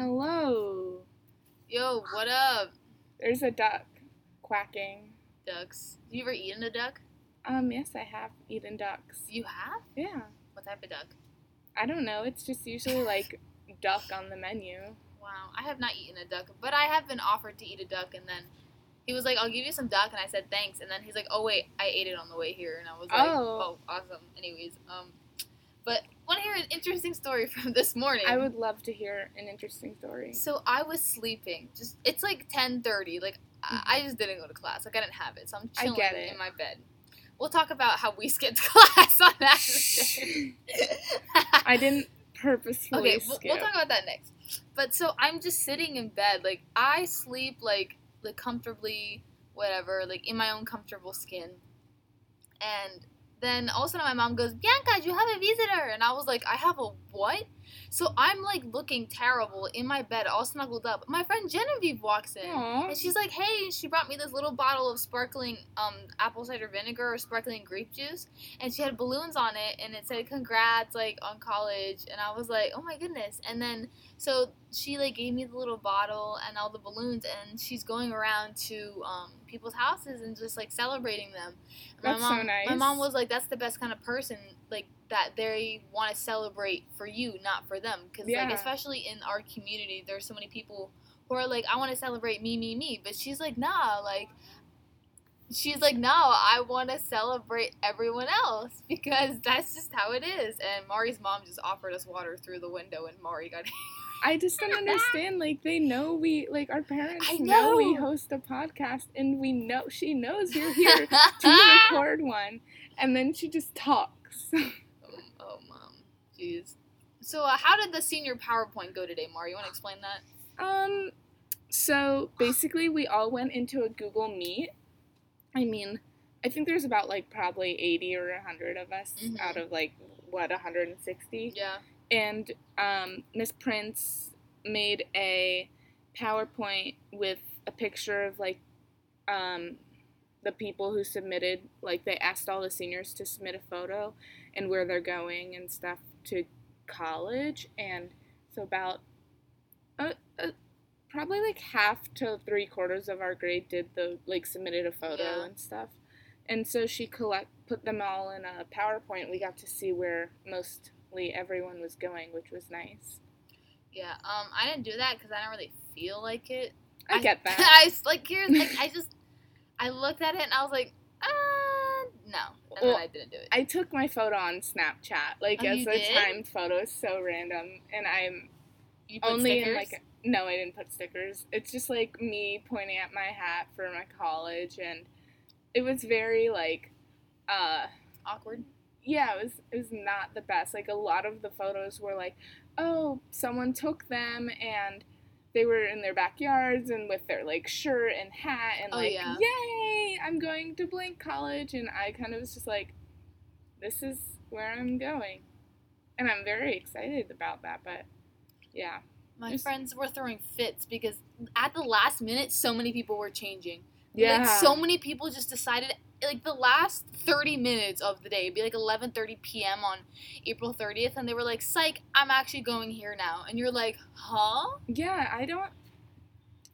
Hello. Yo, what up, There's a duck quacking. ducks? You ever eaten a duck? Um, yes, I have eaten ducks. You have? Yeah. What type of duck? I don't know. It's just usually like duck on the menu. Wow, I have not eaten a duck, but I have been offered to eat a duck, and then he was like, "I'll give you some duck," and I said thanks, and then he's like, "Oh wait, I ate it on the way here," and I was like, Oh. "Oh, awesome." Anyways, um, but want to hear an interesting story from this morning? I would love to hear an interesting story. So I was sleeping. Just it's like ten thirty. Like I, I just didn't go to class. Like I didn't have it, so I'm Mm-hmm. Chilling in my bed. We'll talk about how we skipped class on that. I didn't purposefully okay, we'll, we'll talk about that next. But so I'm just sitting in bed, like I sleep like like comfortably, whatever, like in my own comfortable skin. And then all of a sudden my mom goes, Bianca, you have a visitor, and I was like, I have a what? So I'm like looking terrible in my bed, all snuggled up. My friend Genevieve walks in. Aw. And she's like, "Hey," she brought me this little bottle of sparkling um, apple cider vinegar or sparkling grape juice, and she had balloons on it, and it said "Congrats" like on college, and I was like, "Oh my goodness!" And then so she like gave me the little bottle and all the balloons, and she's going around to um, people's houses and just like celebrating them. And That's so my mom, My nice. mom was like, "That's the best kind of person." Like that they want to celebrate for you, not for them, because Yeah. like especially in our community, there's so many people who are like, I want to celebrate me, me, me. But she's like, nah, like, she's like, no, I want to celebrate everyone else because that's just how it is. And Mari's mom just offered us water through the window, and Mari got. I just don't understand. Like they know we like our parents I know. we host a podcast and we know she knows you're here to record one and then she just talks. oh, oh, mom, jeez. So, uh, how did the senior PowerPoint go today, Mari? You want to explain that? Um, so basically, we all went into a Google Meet. I mean, I think there's about like probably 80 or 100 of us Mhm. out of like, what, 160? Yeah. And um, Miss Prince made a PowerPoint with a picture of like um, the people who submitted, like, they asked all the seniors to submit a photo and where they're going and stuff to college. And so about uh, uh, probably like half to three quarters of our grade did the like submitted a photo Yeah. and stuff and so she collect put them all in a powerpoint we got to see where mostly everyone was going which was nice Yeah. Um, I didn't do that because I don't really feel like it. i, get that I like here's like I just I looked at it and I was like, uh, no, and Well, then I didn't do it. i took my photo on snapchat like Oh, as you a timed photo so random and i'm only stickers? in like no i didn't put stickers it's just like me pointing at my hat for my college and it was very like uh awkward. yeah, it was it was not the best. Like a lot of the photos were like, oh, someone took them and they were in their backyards and with their like shirt and hat and Oh, like, yeah. yay, I'm going to blank college and I kind of was just like, this is where I'm going. And I'm very excited about that, but yeah. My Just- friends were throwing fits because at the last minute, so many people were changing. Yeah. Like so many people just decided like the last 30 minutes of the day, it'd be like 11:30 p.m. on April 30th and they were like, "Psych, I'm actually going here now." And you're like, "Huh?" Yeah, I don't.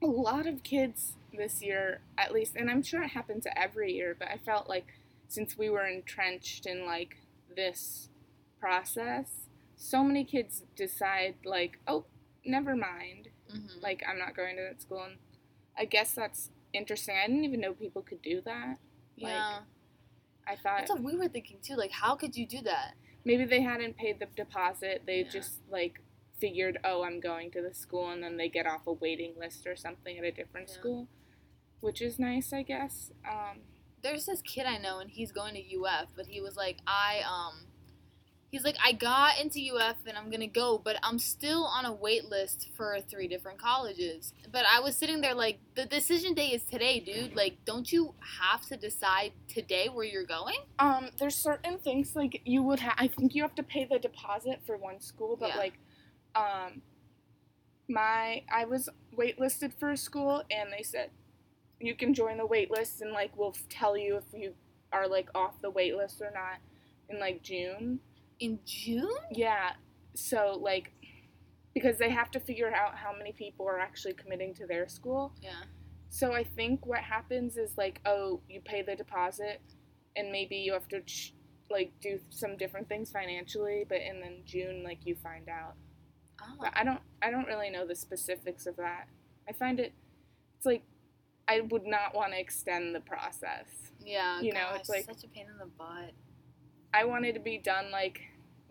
A lot of kids this year, at least, and I'm sure it happens to every year, but I felt like since we were entrenched in like this process, so many kids decide, like, oh, never mind. Mhm. Like, I'm not going to that school. And I guess that's interesting. I didn't even know people could do that. Yeah. I thought That's what we were thinking too. Like, how could you do that? maybe they hadn't paid the deposit. They Yeah. just, like, figured, oh, I'm going to the school, and then they get off a waiting list or something at a different Yeah. school, which is nice, I guess. Um, There's this kid I know and he's going to UF, but he was like, I um he's like, I got into UF and I'm gonna go, but I'm still on a wait list for three different colleges. But I was sitting there like, the decision day is today, dude. Like, don't you have to decide today where you're going? um, there's certain things like you would have. I think you have to pay the deposit for one school, but Yeah. like, um, my I was waitlisted for a school, and they said you can join the waitlist, and like we'll tell you if you are like off the waitlist or not in like June. In June? Yeah. So like because they have to figure out how many people are actually committing to their school. Yeah. So I think what happens is like, oh, you pay the deposit, and maybe you have to ch- like do some different things financially, but in then June like you find out. Oh. But I don't I don't really know the specifics of that. I find it it's like I would not want to extend the process. Yeah. you know, it's like- such a pain in the butt. I wanted to be done like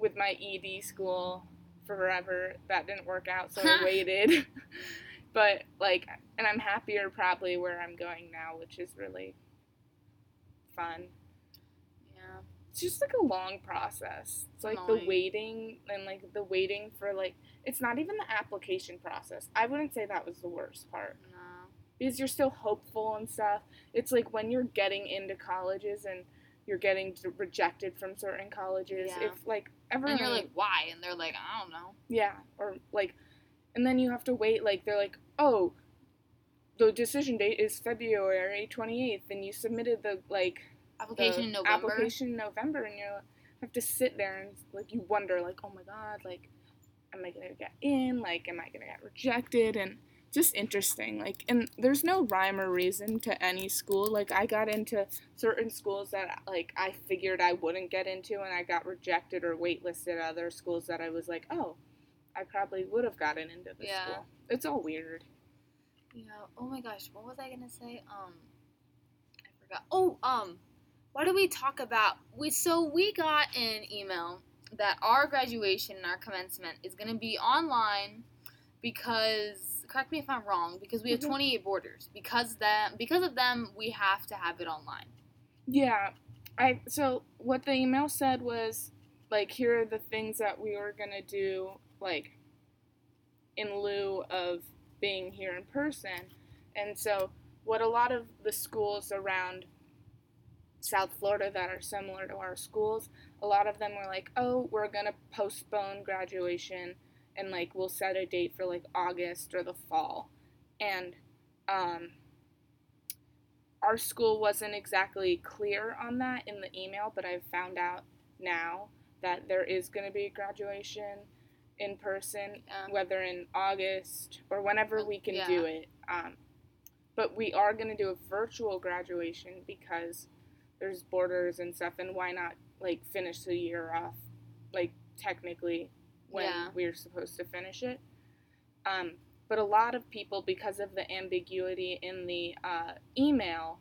with my ED school forever. That didn't work out, so I waited. but like and I'm happier probably where I'm going now, which is really fun. Yeah. It's just like a long process. It's like the waiting and like the waiting for like it's not even the application process. I wouldn't say that was the worst part No. because you're still hopeful and stuff. It's like when you're getting into colleges and you're getting rejected from certain colleges. Yeah. If like everyone, And you're like, why? And they're like, I don't know. yeah, or like, and then you have to wait. Like they're like, oh, the decision date is February 28th, and you submitted the like Application the in November. application in November, and you have to sit there and like you wonder like, oh my god, like, am I gonna get in? Like, am I gonna get rejected? And just interesting. Like, and there's no rhyme or reason to any school. Like, I got into certain schools that like I figured I wouldn't get into, and I got rejected or waitlisted at other schools that I was like, oh, I probably would have gotten into this Yeah. school. It's all weird. Yeah. Oh my gosh, what was I gonna say? Um, I forgot. Oh, um, what did we talk about? We so we got an email that our graduation and our commencement is gonna be online because correct me if I'm wrong because we have Mhm. 28 boarders. because them because of them we have to have it online. Yeah, I so what the email said was like here are the things that we were gonna do like in lieu of being here in person, and so what a lot of the schools around South Florida that are similar to our schools, a lot of them were like, oh, we're gonna postpone graduation and like we'll set a date for like August or the fall, and um our school wasn't exactly clear on that in the email, but I've found out now that there is going to be a graduation in person, Yeah. whether in August or whenever we can Yeah. do it. Um, but we are going to do a virtual graduation because there's boarders and stuff, and why not like finish the year off, like technically when Yeah. we're supposed to finish it. Um, but a lot of people, because of the ambiguity in the uh, email,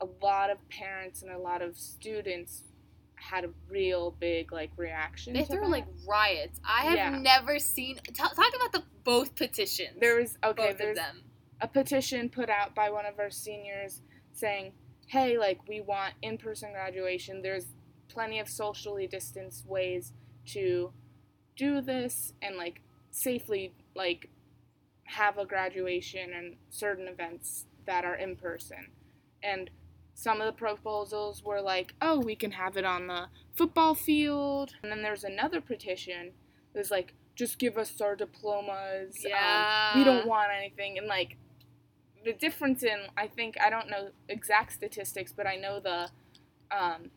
a lot of parents and a lot of students had a real big like reaction. They to threw that. like riots. I have Yeah. never seen. T- talk about the both petitions. there was okay. both of there's them. a petition put out by one of our seniors saying, "Hey, like we want in-person graduation. There's plenty of socially distanced ways to do this and like safely like have a graduation and certain events that are in person." And some of the proposals were like, "Oh, we can have it on the football field." And then there's another petition that was like, "Just give us our diplomas." um, Yeah. we don't want anything and like the difference in i think i don't know exact statistics but i know the um,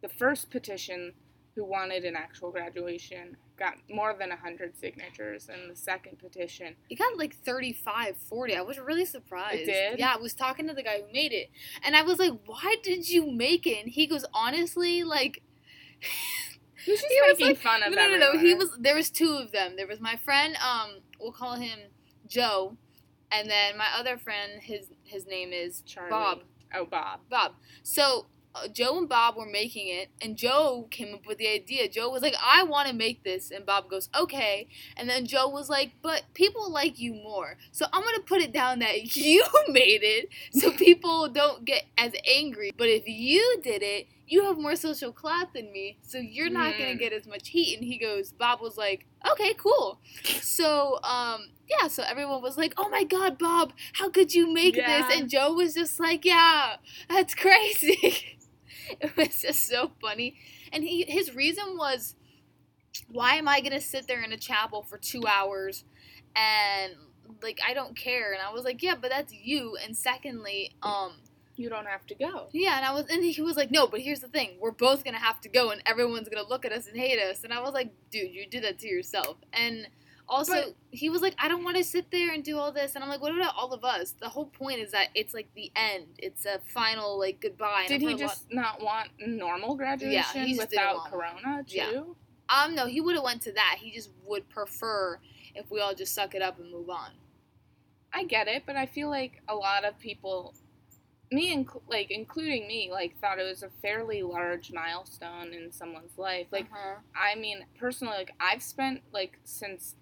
the first petition who wanted an actual graduation got more than 100 signatures in the second petition It got like 35, 40. I was really surprised. It did? Yeah, I was talking to the guy who made it. And I was like, why did you make it? And he goes, honestly, like. he was just He was making like- fun of no, no, no. He was. There was two of them. There was my friend. Um, we'll call him Joe, and then my other friend. His his name is Charlie. Bob. oh bob Bob. So Joe and Bob were making it, and Joe came up with the idea. Joe was like, "I want to make this," and Bob goes, "Okay." And then Joe was like, "But people like you more, so I'm gonna put it down that you made it, so people don't get as angry. But if you did it." You have more social clout than me, so you're not gonna Mm. get as much heat. And he goes, Bob was like, okay, cool. So, um, yeah, so everyone was like, oh my god, Bob, how could you make Yeah. this? And Joe was just like, yeah, that's crazy. it was just so funny. And he his reason was, why am I gonna sit there in a chapel for two hours and like I don't care? And I was like, yeah, but that's you. And secondly, um, you don't have to go yeah, and I was, and he was like, no, but here's the thing, we're both gonna have to go, and everyone's gonna look at us and hate us. And I was like, dude, you did that to yourself. And Also, But- he was like, I don't want to sit there and do all this. And I'm like, what about all of us? The whole point is that it's like the end. It's a final, like, goodbye. And Did he heard a lot- just not want normal graduation just without Corona too? Yeah. Um, no, he would have went to that. He just would prefer if we all just suck it up and move on. I get it, but I feel like a lot of people, me and like including me, like thought it was a fairly large milestone in someone's life. Like, Uh-huh. I mean, personally, like I've spent like since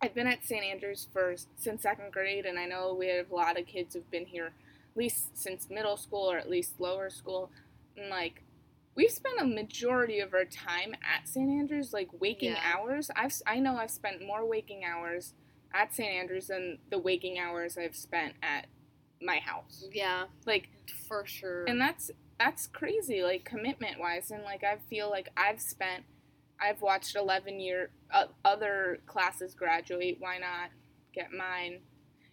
I've been at St. Andrews for since second grade, and I know we have a lot of kids who've been here at least since middle school or at least lower school, and like. We've spent a majority of our time at St. Andrews, like waking Yeah. hours. I've I know I've spent more waking hours at St. Andrews than the waking hours I've spent at my house. yeah, Like, for sure. and that's that's crazy, like commitment wise. And like I feel like I've spent, I've watched eleven year uh, other classes graduate. Why not get mine?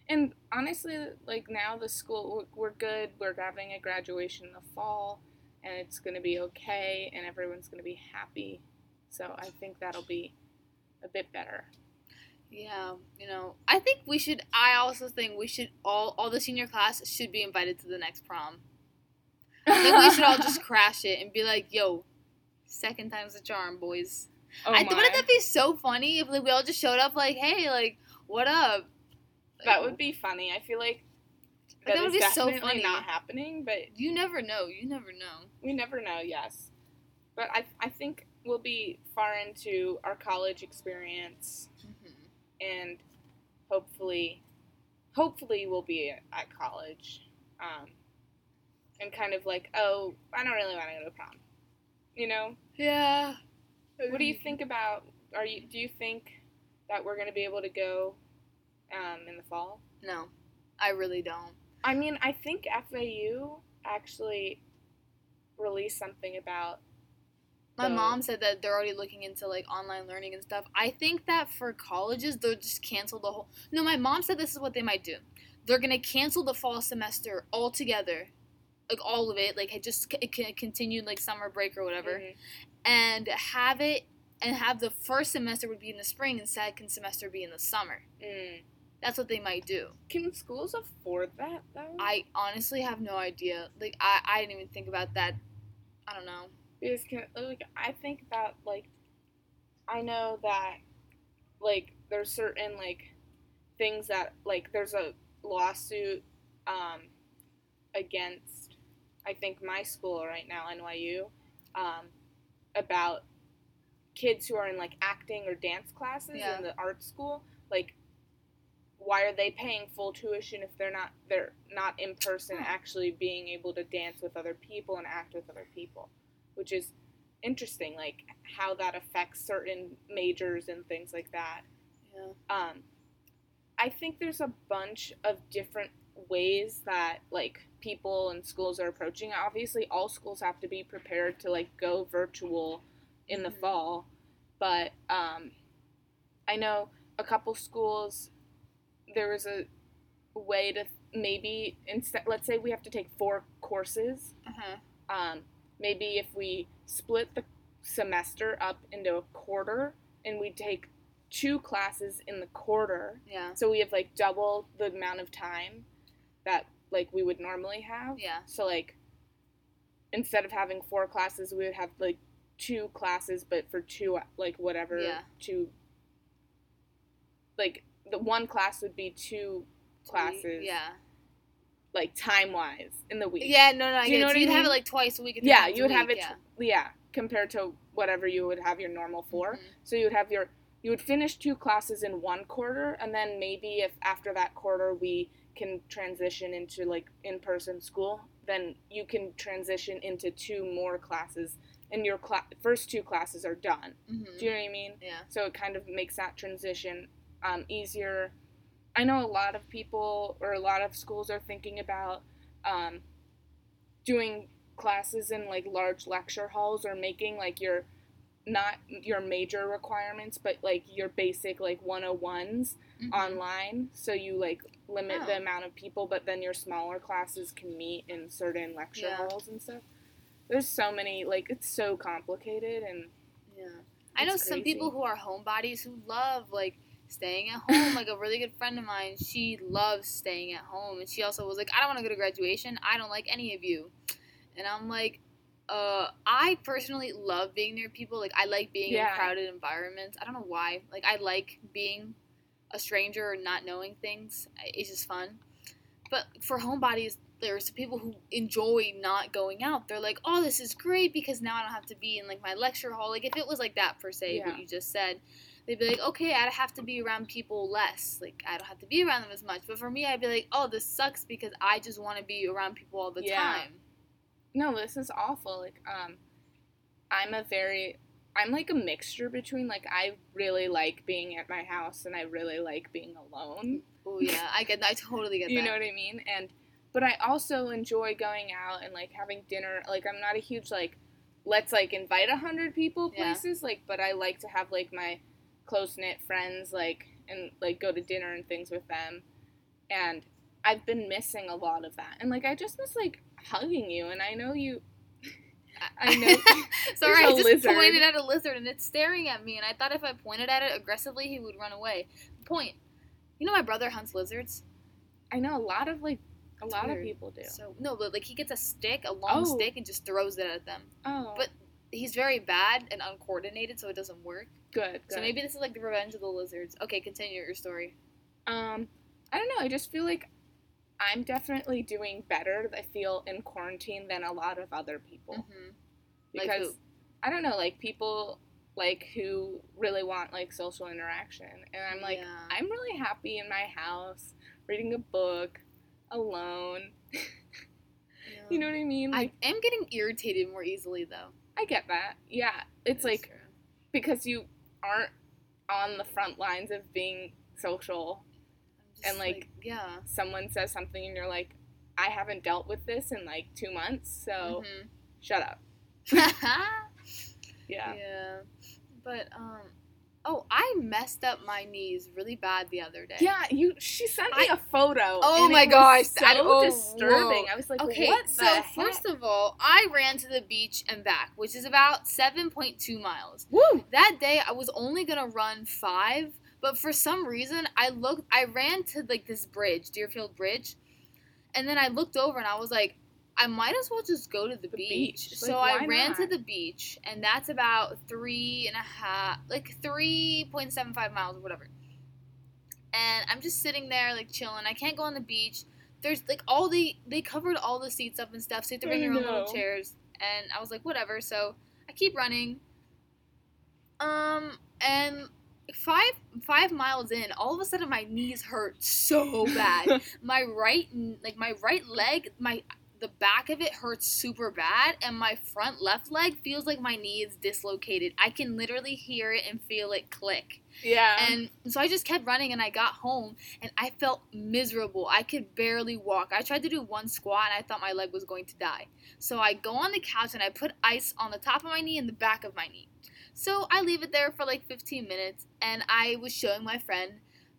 And honestly, like now the school we're- we're good. We're having a graduation in the fall, and it's gonna be okay, and everyone's gonna be happy. So I think that'll be a bit better. yeah, you know, I think we should. I also think we should all all the senior class should be invited to the next prom. I think we should all just crash it and be like, "Yo, second time's the charm, boys." Oh I, my. wouldn't that be so funny if like, we all just showed up like, "Hey, like, what up?" That would be funny. I feel like That that would is be so funny. not happening, but You never know. You never know. we never know. Yes, but I I think we'll be far into our college experience, and hopefully, hopefully we'll be at, at college, um, and kind of like, oh, I don't really want to go to prom, you know. Yeah. What do you think about? Are you do you think that we're gonna be able to go um, in the fall? No, I really don't. I mean, I think FAU actually released something about. My the- mom said that they're already looking into like online learning and stuff. I think that for colleges, they'll just cancel the whole. No, my mom said this is what they might do. They're gonna cancel the fall semester altogether, like all of it, like it just c- it can continue like summer break or whatever, Mhm. and have it and have the first semester would be in the spring and second semester be in the summer. Mm. That's what they might do. Can schools afford that though? I honestly have no idea. Like I, I didn't even think about that. I don't know. because like I think that like I know that like there's certain like things that like there's a lawsuit um against I think my school right now NYU um about kids who are in like acting or dance classes Yeah. in the art school like why are they paying full tuition if they're not they're not in person actually being able to dance with other people and act with other people which is interesting like how that affects certain majors and things like that Yeah. um, I think there's a bunch of different ways that like people and schools are approaching it. Obviously, all schools have to be prepared to like go virtual in the Mhm. fall, but um, I know a couple schools. There was a way to maybe instead. Let's say we have to take four courses. Uh huh. Um, maybe if we split the semester up into a quarter and we take two classes in the quarter Yeah. so we have like double the amount of time that like we would normally have Yeah. so like instead of having four classes we would have like two classes but for two like whatever Yeah. two like the one class would be two classes Yeah. like time wise in the week Yeah, no, no, I you get know it. what I you'd have it like twice a week. yeah you would have it Yeah. yeah compared to whatever you would have your normal 4 Mhm. so you would have your you would finish two classes in one quarter and then maybe if after that quarter we can transition into like in-person school then you can transition into two more classes and your cla- first two classes are done Mhm. do you know what i mean Yeah. so it kind of makes that transition um, easier i know a lot of people or a lot of schools are thinking about um, doing classes in like large lecture halls or making like your not your major requirements but like your basic like 101s Mhm. online so you like limit the Oh. amount of people but then your smaller classes can meet in certain lecture Yeah. halls and stuff there's so many like it's so complicated and Yeah. I know It's some people who are homebodies who love like staying at home. like a really good friend of mine, she loves staying at home, and she also was like, I don't want to go to graduation. I don't like any of you, and I'm like. Uh, I personally love being near people. Like, I like being Yeah. in crowded environments. I don't know why. Like, I like being a stranger or not knowing things. I- It's just fun. But for homebodies, there's people who enjoy not going out. They're like, oh, this is great because now I don't have to be in like my lecture hall. Like if it was like that per se, Yeah. what you just said, they'd be like, okay, I'd have to be around people less. Like I don't have to be around them as much. But for me, I'd be like, oh, this sucks because I just want to be around people all the Yeah. time. No, this is awful. Like, um, I'm a very, I'm like a mixture between like I really like being at my house and I really like being alone. Oh yeah, I get, I totally get you that. know what I mean? And but I also enjoy going out and like having dinner. Like I'm not a huge like let's like invite a hundred people Yeah. places. Like, but I like to have like my close knit friends like and like go to dinner and things with them. And I've been missing a lot of that. And like I just miss like hugging you. And I know you. I know. Sorry, I just lizard. pointed at a lizard and it's staring at me, and I thought if I pointed at it aggressively, he would run away. Point. You know my brother hunts lizards. I know a lot of like a It's lot of people do. So no, but like he gets a stick, a long Oh. stick, and just throws it at them. Oh, But- He's very bad and uncoordinated, so it doesn't work. good. So maybe this is like the revenge of the lizards. Okay, continue your story. Um, I don't know. I just feel like I'm definitely doing better. I feel in quarantine than a lot of other people hmm Like because who? I don't know, like people like who really want like social interaction, and I'm like, Yeah. I'm really happy in my house reading a book alone. You know what I mean? I am getting irritated more easily though. I, get that. Yeah, it's like true. because you aren't on the front lines of being social just and, like, yeah. someone says something and you're like, I haven't dealt with this in like two months, so Mhm. shut up. Yeah. Yeah. But um oh, I messed up my knees really bad the other day. Yeah, you. She sent me I- a photo. Oh and my it was gosh, so I- oh, disturbing. whoa. I was like, Okay, what so heck? first of all, I ran to the beach and back, which is about 7.2 miles. woo, That day I was only going to run 5, but for some reason I looked I ran to like this bridge, Deerfield Bridge. And then I looked over and I was like I might as well just go to the, The beach. beach. So I ran to the beach, and that's about three and a half, like 3.75 miles or whatever. And I'm just sitting there, like chilling. I can't go on the beach. There's like all the, they covered all the seats up and stuff, so you have to bring your own little chairs. And I was like, whatever. So I keep running. Um, and five five miles in, all of a sudden my knees hurt so bad. My right like my right leg my the back of it hurts super bad and my front left leg feels like my knee is dislocated. I can literally hear it and feel it click. Yeah. and so i just kept running and i got home and i felt miserable. I could barely walk. I tried to do one squat and i thought my leg was going to die. So i go on the couch and i put ice on the top of my knee and the back of my knee so i leave it there for like 15 minutes and i was showing my friend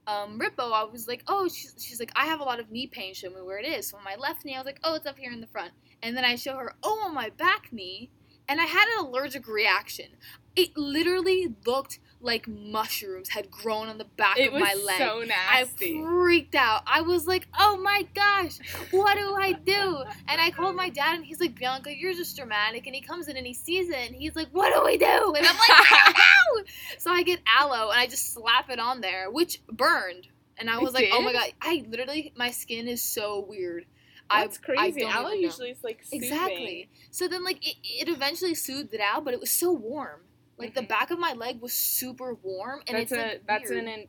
um, Rippo, I was like, oh, she's, she's like, I have a lot of knee pain. Show me where it is. So on my left knee, I was like, oh, it's up here in the front. And then I show her, oh, on my back knee, and I had an allergic reaction. It literally looked like mushrooms had grown on the back it of my leg. so nasty. I freaked out. I was like, "Oh my gosh, what do I do?" And I called my dad, and he's like, "Bianca, you're just dramatic." And he comes in and he sees it, and he's like, "What do we do?" And I'm like, "Ow!" So I get aloe, and I just slap it on there, which burned. And I It was like, "Oh my god!" I literally, my skin is so weird. That's I, crazy. I Aloe usually is like soothing. Exactly. So then, like, it, it eventually soothed it out, but it was so warm. Like the Mhm. back of my leg was super warm, and That's it's a like, that's an in,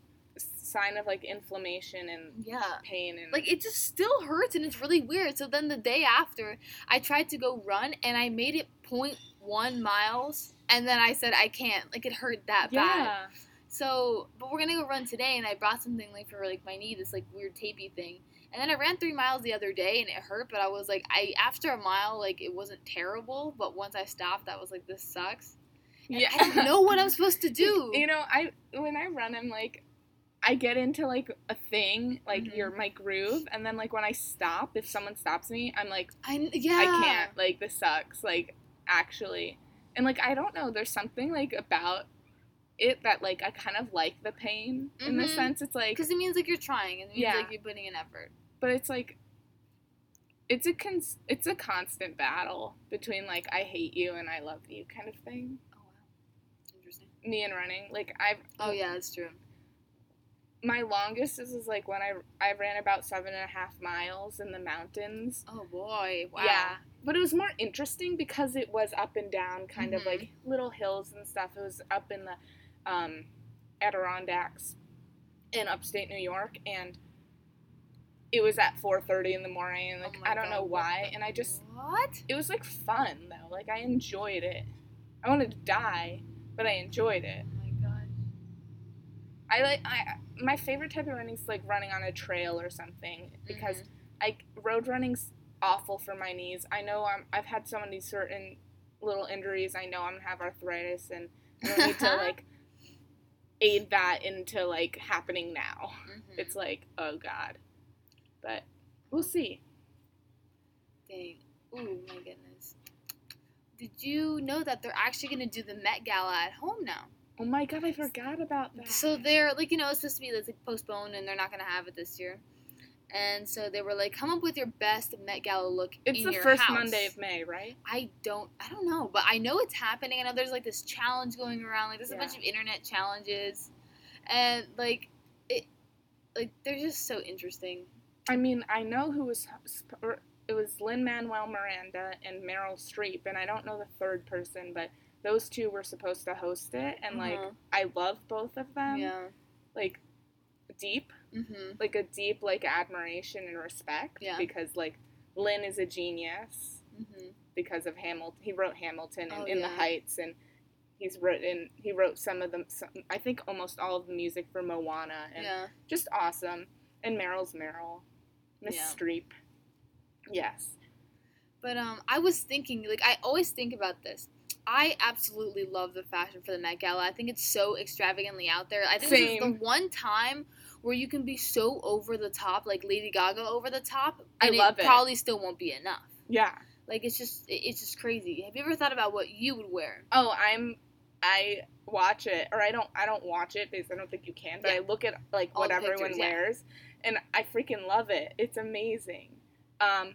sign of like inflammation and yeah. pain and like it just still hurts and it's really weird so then the day after i tried to go run and i made it 0.1 miles and then i said i can't like it hurt that bad yeah. so but we're gonna go run today and i brought something like for like my knee this like weird tapey thing and then i ran three miles the other day and it hurt but i was like i after a mile like it wasn't terrible but once i stopped i was like this sucks and Yeah. i don't know what i'm supposed to do You know, I when I run, I'm like, I get into like a thing, like Mhm. your my groove, and then like when I stop, if someone stops me, I'm like, I, yeah I can't. Like this sucks. Like actually, and like I don't know. There's something like about it that like I kind of like the pain in the Mhm. sense it's like Because it means like you're trying. It means Yeah. like you're putting in effort. but it's like it's a cons- it's a constant battle between like I hate you and I love you kind of thing. Oh wow, interesting. Me and running, like I've Oh yeah, that's true. my longest is, is like when I I ran about seven and a half miles in the mountains. Oh boy, wow. Yeah, but it was more interesting because it was up and down, kind of Mhm. like little hills and stuff. It was up in the um, Adirondacks in upstate New York, and it was at 4:30 in the morning. And Oh like my I don't God, know why, and I just what? it was like fun though. Like I enjoyed it. I wanted to die, but I enjoyed it. Oh my god. I like I my favorite type of running is like running on a trail or something because Mhm. I road running's awful for my knees. I know I'm I've had so many certain little injuries. I know I'm gonna have arthritis and I don't need to like aid that into like happening now. Mhm. It's like oh god, but we'll see. Dang. Ooh, my goodness. Did you know that they're actually gonna do the Met Gala at home now? Oh my god, I forgot about that. So they're like, you know, it's supposed to be like postponed, and they're not gonna have it this year. And so they were like, come up with your best Met Gala look. it's the your first house. Monday of May, right? I don't, I don't know, but I know it's happening. I know there's like this challenge going around. Like there's a bunch of internet challenges, and like it, like they're just so interesting. I mean, I know who was it was Lin Manuel Miranda and Meryl Streep, and I don't know the third person, but those two were supposed to host it, and like Mhm. I love both of them. yeah. Like deep, Mhm. like a deep like admiration and respect. Yeah. Because like Lin is a genius Mhm. because of Hamilton. He wrote Hamilton and Oh, In the. Heights, and he's written. He wrote some of the Some, I think almost all of the music for Moana, and Yeah. just awesome. And Meryl's Meryl, Miss Yeah. Streep. Yes. But um, I was thinking, like, I always think about this. I absolutely love the fashion for the Met Gala. I think it's so extravagantly out there. I think this is the one time where you can be so over the top, like Lady Gaga over the top, I and love it. probably still won't be enough. Yeah. Like it's just, it's just crazy. Have you ever thought about what you would wear? Oh, I'm. I watch it, or I don't. I don't watch it because I don't think you can. But Yeah. I look at like All what everyone pictures, yeah. wears, and I freaking love it. It's amazing. Um,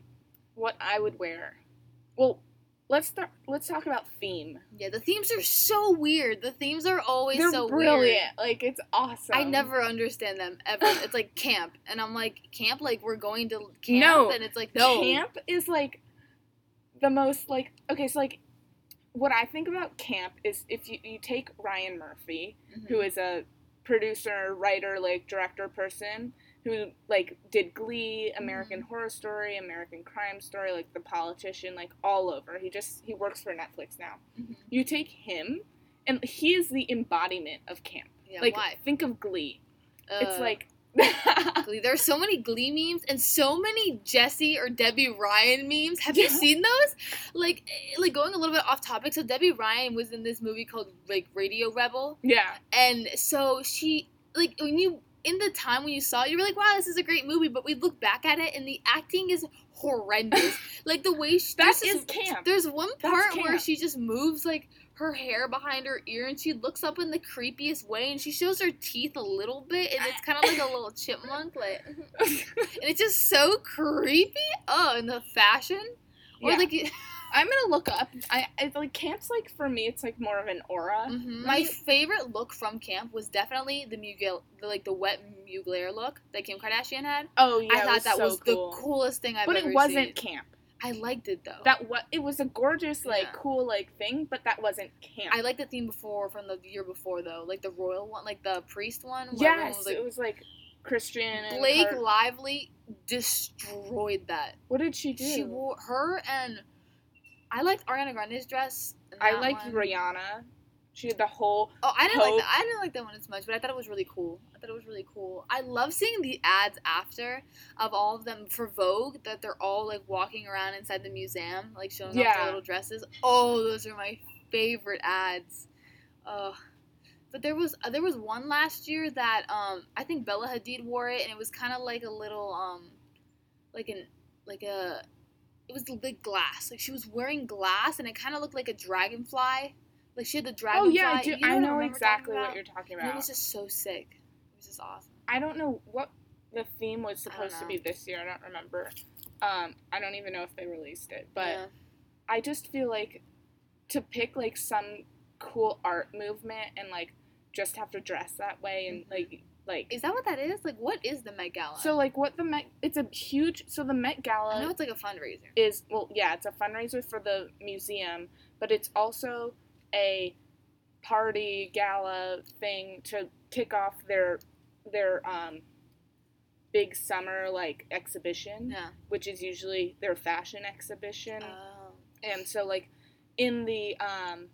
what I would wear. Well, let's start. Let's talk about theme. Yeah, the themes are so weird. The themes are always They're so brilliant. weird. Like it's awesome. I never understand them ever. it's like camp, and I'm like, camp? Like we're going to camp? No. and it's like no. Camp is like the most like okay. So like, what I think about camp is if you you take Ryan Murphy, Mhm. who is a producer, writer, like director person who like did Glee, American Mm-hmm. Horror Story, American Crime Story, like The Politician, like all over. He just he works for Netflix now. Mhm. You take him and he is the embodiment of camp. Yeah, like why? think of Glee. it's Uh, like Glee. There are so many Glee memes and so many Jessie or Debby Ryan memes. Have you seen those? Like, eh, like going a little bit off topic. So Debby Ryan was in this movie called like Radio Rebel, yeah. and so she like when you in the time when you saw it, you were like, wow, this is a great movie. But we look back at it, and the acting is horrendous. like the way she That there's camp. There's one part where she just moves like her hair behind her ear and she looks up in the creepiest way and she shows her teeth a little bit and it's kind of like a little chipmunk like and it's just so creepy oh and the fashion or Yeah. like I'm gonna look up. I, I like camp's like for me. It's like more of an aura. Mhm. my favorite look from camp was definitely the Mugler, the, like the wet Mugler look that Kim Kardashian had. Oh yeah, I thought was that so was cool. the coolest thing I've But ever it wasn't seen. camp. I liked it though. That what it was a gorgeous like Yeah. cool like thing, but that wasn't camp. I liked the theme before from the year before though, like the royal one, like the priest one. yes, was, like, it was like Christian. And Blake Lively destroyed that. What did she do? She wore her and I liked Ariana Grande's dress. I liked one. Rihanna. She did the whole. Oh, I didn't like that. I didn't like that one as much, but I thought it was really cool. I thought it was really cool. I love seeing the ads after of all of them for Vogue that they're all like walking around inside the museum, like showing off their little dresses. Oh, those are my favorite ads. Oh. But there was uh, there was one last year that um I think Bella Hadid wore it and it was kind of like a little um like an like a it was like glass like she was wearing glass and it kind of looked like a dragonfly Like she had the dragonfly. Oh yeah, I do. You know I know exactly what you're talking And it was just so sick. It was just awesome. I don't know what the theme was supposed to be this year. I don't remember. Um, I don't even know if they released it, but yeah. I just feel like to pick like some cool art movement and like just have to dress that way and Mhm. like like is that what that is? Like, what is the Met Gala? so like what the Met it's a huge so the Met Gala. I know it's like a fundraiser. is well yeah it's a fundraiser for the museum but it's also a party gala thing to kick off their their um big summer like exhibition Yeah. which is usually their fashion exhibition Oh. and so like in the um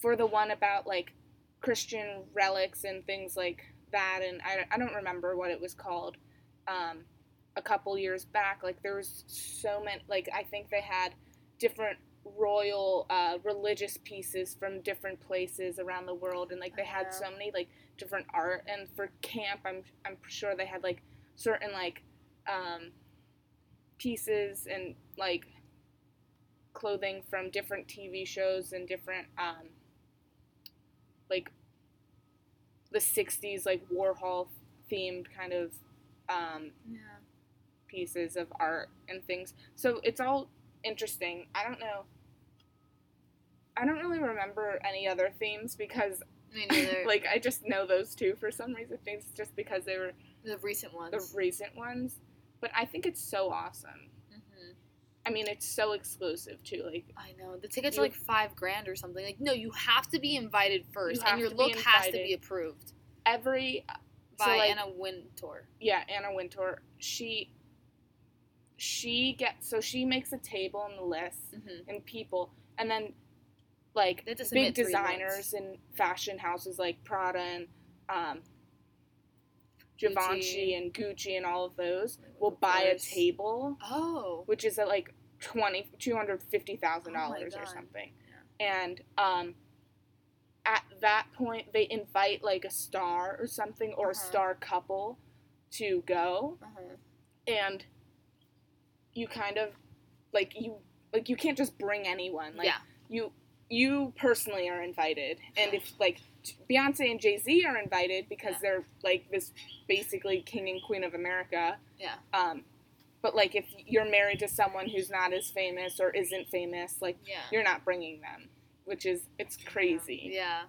for the one about like christian relics and things like that and i, I don't remember what it was called um a couple years back like there was so many like i think they had different royal uh, religious pieces from different places around the world and like they had so many like different art and for camp i'm i'm sure they had like certain like um pieces and like clothing from different TV shows and different um like the 60s like Warhol themed kind of um Yeah. pieces of art and things. So it's all interesting. I don't know. I don't really remember any other themes because Me neither. like I just know those two for some reason. Things just because they were the recent ones. the recent ones. But I think it's so awesome. I mean, it's so exclusive too. Like I know the tickets You- are like five grand or something. Like no, you have to be invited first, have and your look has to be approved every by so like, Anna Wintour. yeah Anna Wintour. She she gets so she makes a table on the list hmm and people, and then like They have to big designers and fashion houses like Prada and um, Givenchy Gucci. and Gucci and all of those will buy a table, Oh. which is at like twenty two hundred fifty thousand Oh dollars or God. something, and um. At that point, they invite like a star or something or a Uh-huh. star couple to go, Uh-huh. and you kind of like you like you can't just bring anyone. Like yeah. you you personally are invited, and if like Beyonce and Jay Z are invited because Yeah. they're like this basically king and queen of America. Yeah. Um, but like if you're married to someone who's not as famous or isn't famous, like Yeah. you're not bringing them, which is it's crazy. Yeah.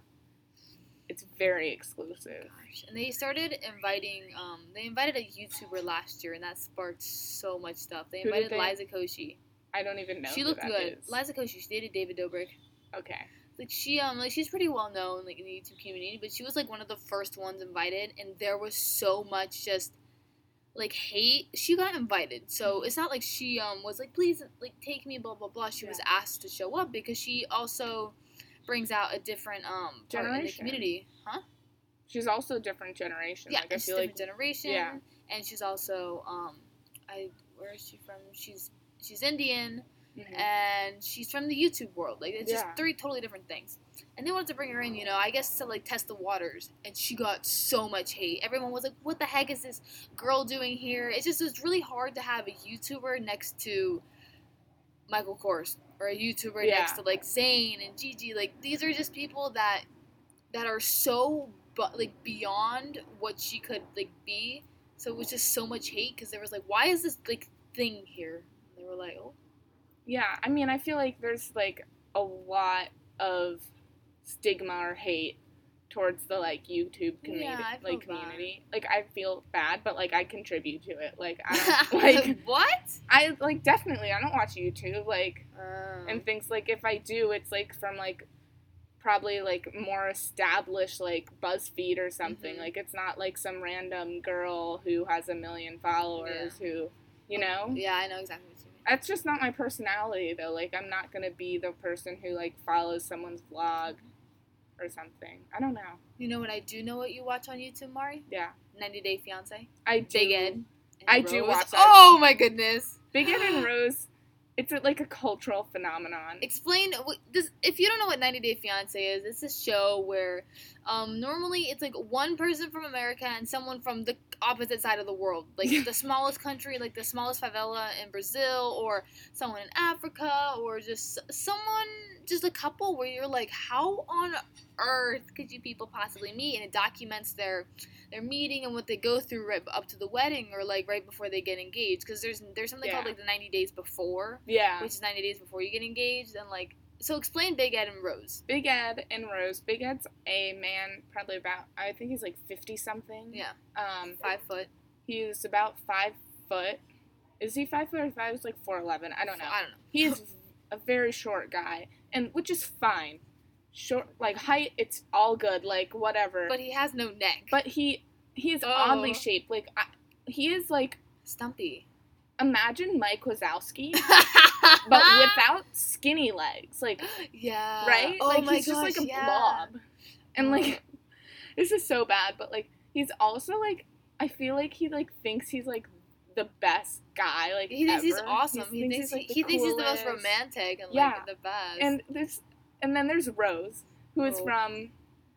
It's very exclusive. Gosh. And they started inviting. Um, they invited a YouTuber last year, and that sparked so much stuff. They invited they- Liza Koshy. I don't even know. she looked good. is. Liza Koshy. She dated David Dobrik. Okay. Like she um like she's pretty well known like in the YouTube community, but she was like one of the first ones invited, and there was so much just like hate. She got invited, so Mm-hmm. it's not like she um was like please like take me blah blah blah. She was asked to show up because she also brings out a different um part in the community, huh? She's also a different generation. Yeah, like I feel different like generation. yeah. and she's also um I where is she from? She's she's Indian Mhm. and she's from the YouTube world. Like it's Yeah. just three totally different things. And they wanted to bring her in, you know, I guess to like test the waters. And she got so much hate. Everyone was like, "What the heck is this girl doing here?" It's just it's really hard to have a YouTuber next to Michael Kors or a YouTuber Yeah. next to like Zayn and Gigi. Like these are just people that that are so but like beyond what she could like be. So it was just so much hate because there was like, "Why is this like thing here?" And they were like, "Oh." Yeah, I mean, I feel like there's like a lot of stigma or hate towards the like YouTube community, Yeah, like bad. community. Like I feel bad, but like I contribute to it. Like I don't, like what? I like definitely I don't watch YouTube like Um, and things like if I do, it's like from like probably like more established like BuzzFeed or something. Mhm. Like it's not like some random girl who has a million followers who, you know. yeah, I know exactly what you mean. That's just not my personality though. Like I'm not gonna be the person who like follows someone's vlog or something. I don't know. You know what I do know what you watch on YouTube, Mari? Yeah. 90 Day Fiance. I do. Big Ed. and I do watch that. Oh my goodness. Big Ed and Rose. It's a, like a cultural phenomenon. Explain what- this if you don't know what 90 Day Fiance is. It's a show where Um, normally it's like one person from America and someone from the opposite side of the world, like the smallest country, like the smallest favela in Brazil, or someone in Africa, or just someone, just a couple where you're like, how on earth could you people possibly meet? And it documents their their meeting and what they go through right up to the wedding, or like right before they get engaged, because there's there's something called like the 90 days before, Yeah. which is 90 days before you get engaged, and like so explain Big Ed and Rose. Big Ed and Rose. Big Ed's a man, probably about I think he's like fifty something. Yeah. Um, Five foot. he's about five foot. Is he five foot or five? He's like four eleven. I don't know. I don't know. He is a very short guy, and which is fine. Short, like height, it's all good. Like whatever. But he has no neck. But he he is Oh. oddly shaped. Like I, he is like Stumpy. imagine Mike Wazowski, but without skinny legs. Like yeah. right? Oh like my he's just like gosh, a yeah. blob. And like mm. this is so bad, but like he's also like I feel like he like thinks he's like the best guy like He thinks he's awesome. He, thinks, he's, like, he, the he thinks he's the most romantic and Yeah. like the best. And there's and then there's Rose, who is Oh. from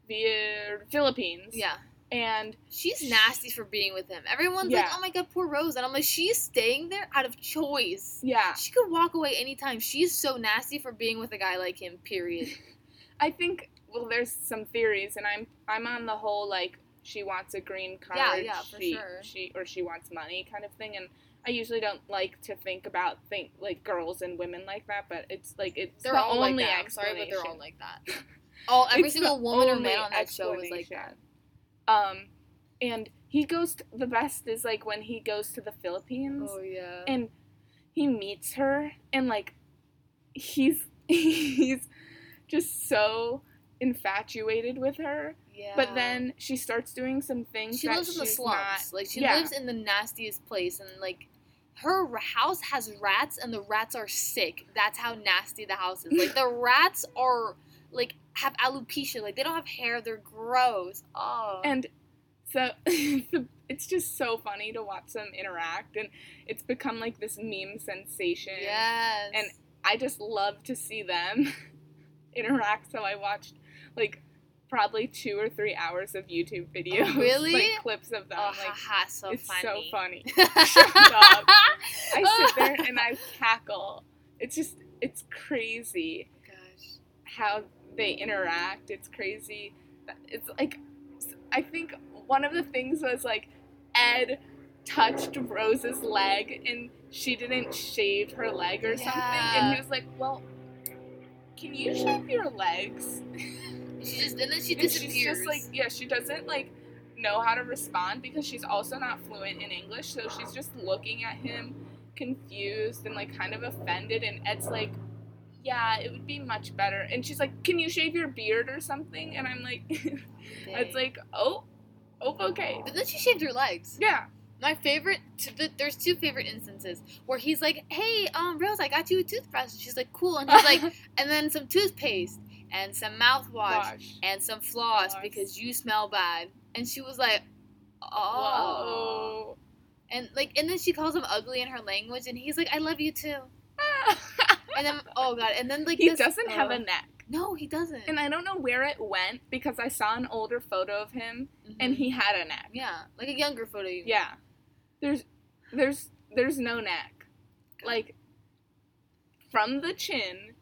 the Philippines. yeah, And she's nasty for being with him. Everyone's like, "Oh my god, poor Rose," and I'm like, "She's staying there out of choice. yeah, She could walk away anytime. She's so nasty for being with a guy like him. Period." I think well there's some theories and I'm I'm on the whole like she wants a green card. Yeah, yeah, for she, sure. She or she wants money kind of thing and I usually don't like to think about think like girls and women like that, but it's like it's They're the all like that. I'm sorry, but they're all like that. All every It's single woman or man on that show is like that. Um, and he goes. To, the best is like when he goes to the Philippines Oh yeah. and he meets her, and like he's he's just so infatuated with her. yeah. But then she starts doing some things. she lives in the slums. not- like she yeah. lives in the nastiest place, and like her house has rats, and the rats are sick. That's how nasty the house is. Like the rats are like have alopecia. Like they don't have hair. They're gross. Oh. And so it's just so funny to watch them interact, and it's become like this meme sensation. yes. and I just love to see them interact. So I watched like probably two or three hours of YouTube oh, videos, really? like clips of them. oh, like haha, so it's funny. so funny. I sit there and I cackle. It's just it's crazy oh Gosh. how they interact. It's crazy. It's like I think one of the things was like Ed touched Rose's leg and she didn't shave her leg or something and he was like, "Well, can you shave your legs?" She just and then she And disappears. she's just like, yeah, she doesn't like know how to respond because she's also not fluent in English, so she's just looking at him confused and like kind of offended and Ed's like yeah, it would be much better. And she's like, "Can you shave your beard or something?" And I'm like, "It's like, oh, oh, okay, But then she shaved her legs. yeah, My favorite, the, there's two favorite instances where he's like, "Hey, um, Rose, I got you a toothbrush." And she's like, "Cool," and he's like, and then some toothpaste and some mouthwash Wash. and some floss Floss. because you smell bad. And she was like, "Oh," Whoa. and like, and then she calls him ugly in her language, and he's like, "I love you too." And then, oh god, and then like he this- doesn't have uh, a neck. No, he doesn't. And I don't know where it went because I saw an older photo of him and Mhm. he had a neck. yeah, like a younger photo. You Yeah. There's there's there's no neck. Like from the chin,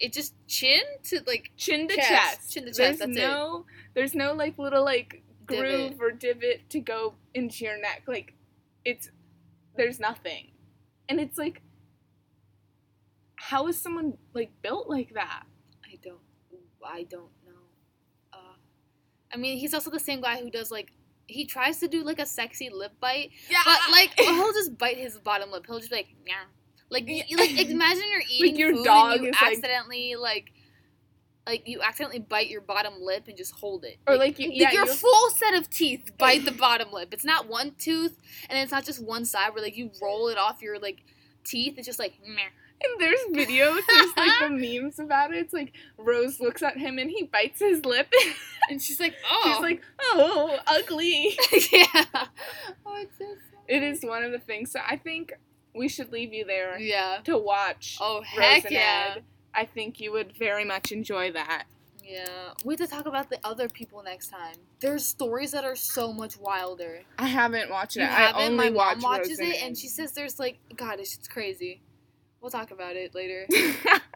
it just chin to like chin to Chest. chest. Chin to chest, There's that's it. no there's no like little like groove Divot. or divot to go into your neck. Like it's there's nothing. And it's like how is someone like built like that? I don't. I don't know. Uh, I mean, he's also the same guy who does like he tries to do like a sexy lip bite, Yeah. but like he'll just bite his bottom lip. He'll just be like, yeah. Like, Yeah. you- like imagine you're eating like your food dog and you is, like- accidentally like. Like you accidentally bite your bottom lip and just hold it, Or, like, you- yeah, your you- full set of teeth bite the bottom lip. It's not one tooth, and it's not just one side where like you roll it off your like teeth. It's just like meh. And there's videos, there's like the memes about it. It's like Rose looks at him and he bites his lip. and she's like, oh, She's like, oh, ugly. yeah. Oh, it's so It is one of the things. So I think we should leave you there Yeah. to watch Oh Rose heck and yeah. Ed. I think you would very much enjoy that. Yeah, we have to talk about the other people next time. There's stories that are so much wilder. I haven't watched it. You I haven't? only My mom watch watches Roseanne. it, and she says there's like, God, it's crazy. We'll talk about it later.